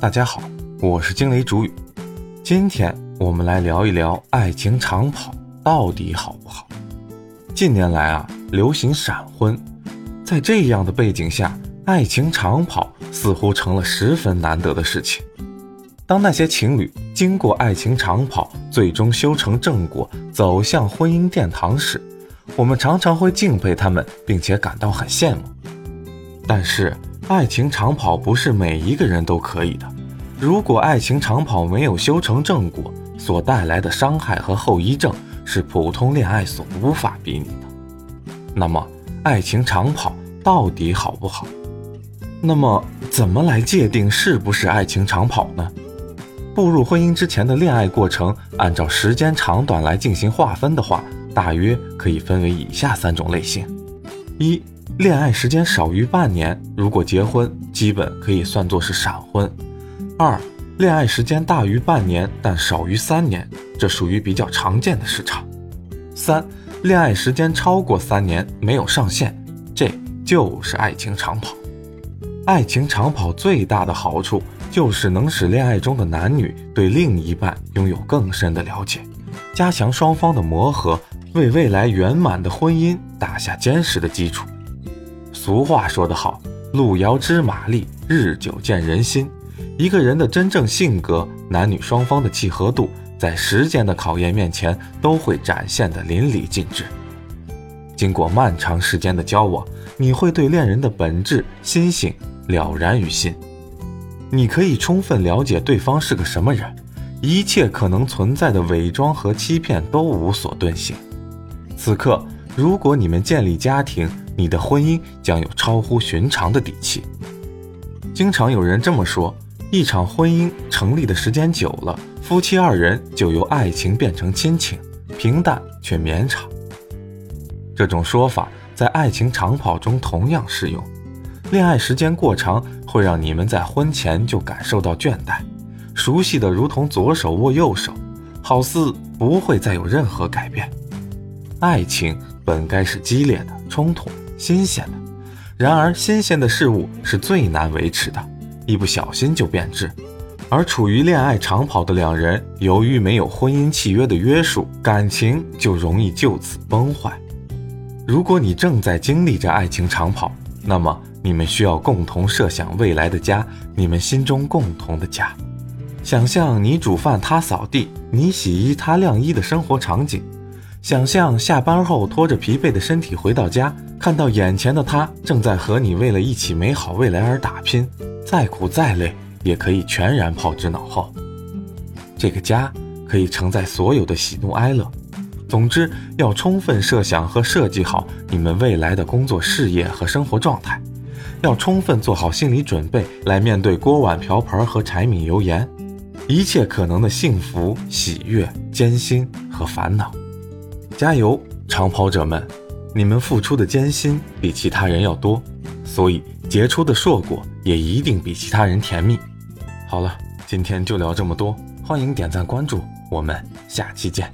大家好，我是惊雷主语。今天我们来聊一聊爱情长跑到底好不好。近年来啊，流行闪婚，在这样的背景下，爱情长跑似乎成了十分难得的事情。当那些情侣经过爱情长跑，最终修成正果，走向婚姻殿堂时，我们常常会敬佩他们，并且感到很羡慕。但是，爱情长跑不是每一个人都可以的。如果爱情长跑没有修成正果，所带来的伤害和后遗症是普通恋爱所无法比拟的。那么，爱情长跑到底好不好？那么，怎么来界定是不是爱情长跑呢？步入婚姻之前的恋爱过程，按照时间长短来进行划分的话，大约可以分为以下三种类型：一。恋爱时间少于半年，如果结婚，基本可以算作是闪婚。二，恋爱时间大于半年但少于三年，这属于比较常见的市场。三，恋爱时间超过三年没有上限，这就是爱情长跑。爱情长跑最大的好处就是能使恋爱中的男女对另一半拥有更深的了解，加强双方的磨合，为未来圆满的婚姻打下坚实的基础。俗话说得好，路遥知马力，日久见人心。一个人的真正性格，男女双方的契合度，在时间的考验面前，都会展现得淋漓尽致。经过漫长时间的交往，你会对恋人的本质、心性了然于心。你可以充分了解对方是个什么人，一切可能存在的伪装和欺骗都无所遁形。此刻，如果你们建立家庭，你的婚姻将有超乎寻常的底气。经常有人这么说：一场婚姻成立的时间久了，夫妻二人就由爱情变成亲情，平淡却绵长。这种说法在爱情长跑中同样适用。恋爱时间过长，会让你们在婚前就感受到倦怠，熟悉的如同左手握右手，好似不会再有任何改变。爱情本该是激烈的、冲突。新鲜的，然而新鲜的事物是最难维持的，一不小心就变质。而处于恋爱长跑的两人，由于没有婚姻契约的约束，感情就容易就此崩坏。如果你正在经历着爱情长跑，那么你们需要共同设想未来的家，你们心中共同的家。想象你煮饭，他扫地；你洗衣，他晾衣的生活场景。想象下班后拖着疲惫的身体回到家。看到眼前的他正在和你为了一起美好未来而打拼，再苦再累也可以全然抛之脑后。这个家可以承载所有的喜怒哀乐。总之，要充分设想和设计好你们未来的工作事业和生活状态，要充分做好心理准备来面对锅碗瓢盆和柴米油盐，一切可能的幸福、喜悦、艰辛和烦恼。加油，长跑者们！你们付出的艰辛比其他人要多，所以结出的硕果也一定比其他人甜蜜。好了，今天就聊这么多，欢迎点赞关注，我们下期见。